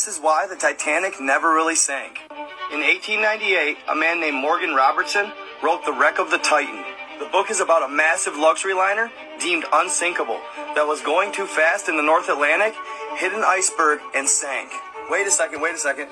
This is why the Titanic never really sank. In 1898, a man named Morgan Robertson wrote The Wreck of the Titan. The book is about a massive luxury liner deemed unsinkable that was going too fast in the North Atlantic, hit an iceberg, and sank. Wait a second, wait a second.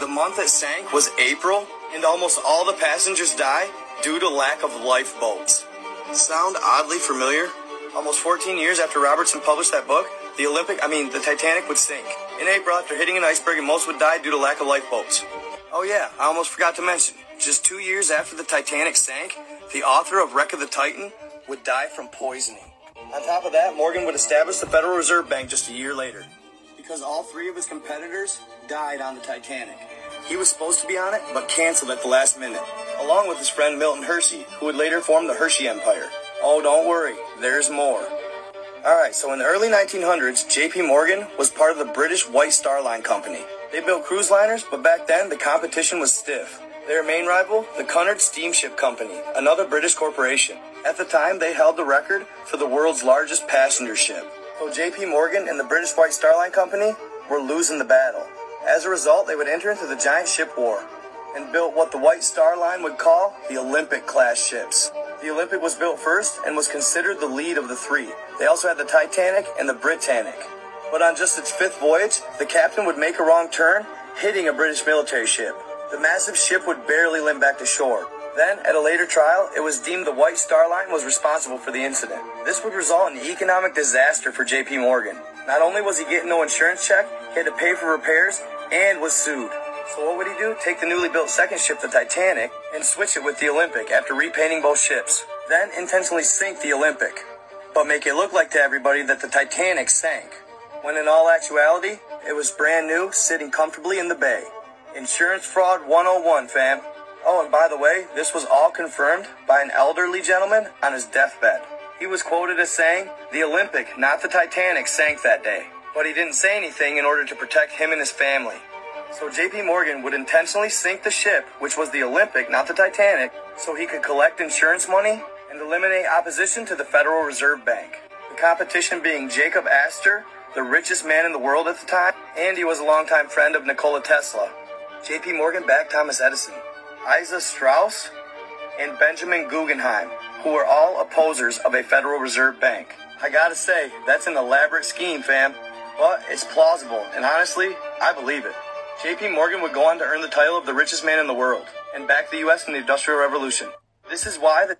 The month it sank was April, and almost all the passengers died due to lack of lifeboats. Sound oddly familiar? Almost 14 years after Robertson published that book, the Olympic, I mean, the Titanic would sink. In April, after hitting an iceberg, and most would die due to lack of lifeboats. Oh yeah, I almost forgot to mention. Just two years after the Titanic sank, the author of Wreck of the Titan would die from poisoning. On top of that, Morgan would establish the Federal Reserve Bank just a year later. Because all three of his competitors died on the Titanic. He was supposed to be on it, but canceled at the last minute, along with his friend Milton Hershey, who would later form the Hershey Empire. Oh, don't worry, there's more. Alright, so in the early 1900s, JP Morgan was part of the British White Star Line Company. They built cruise liners, but back then the competition was stiff. Their main rival, the Cunard Steamship Company, another British corporation. At the time, they held the record for the world's largest passenger ship. So JP Morgan and the British White Star Line Company were losing the battle. As a result, they would enter into the giant ship war and built what the White Star Line would call the Olympic class ships. The Olympic was built first and was considered the lead of the three. They also had the Titanic and the Britannic. But on just its fifth voyage, the captain would make a wrong turn, hitting a British military ship. The massive ship would barely limp back to shore. Then, at a later trial, it was deemed the White Star Line was responsible for the incident. This would result in economic disaster for JP Morgan. Not only was he getting no insurance check, he had to pay for repairs and was sued. So what would he do? Take the newly built second ship, the Titanic, and switch it with the Olympic after repainting both ships. Then intentionally sink the Olympic, but make it look like to everybody that the Titanic sank. When in all actuality, it was brand new, sitting comfortably in the bay. Insurance fraud 101, fam. Oh, and by the way, this was all confirmed by an elderly gentleman on his deathbed. He was quoted as saying, The Olympic, not the Titanic, sank that day. But he didn't say anything in order to protect him and his family. So JP Morgan would intentionally sink the ship, which was the Olympic, not the Titanic, so he could collect insurance money and eliminate opposition to the Federal Reserve Bank. The competition being Jacob Astor, the richest man in the world at the time, and he was a longtime friend of Nikola Tesla. JP Morgan backed Thomas Edison, Isa Strauss, and Benjamin Guggenheim, who were all opposers of a Federal Reserve Bank. I gotta say, that's an elaborate scheme, fam. But it's plausible, and honestly, I believe it. JP Morgan would go on to earn the title of the richest man in the world and back the US in the Industrial Revolution. This is why the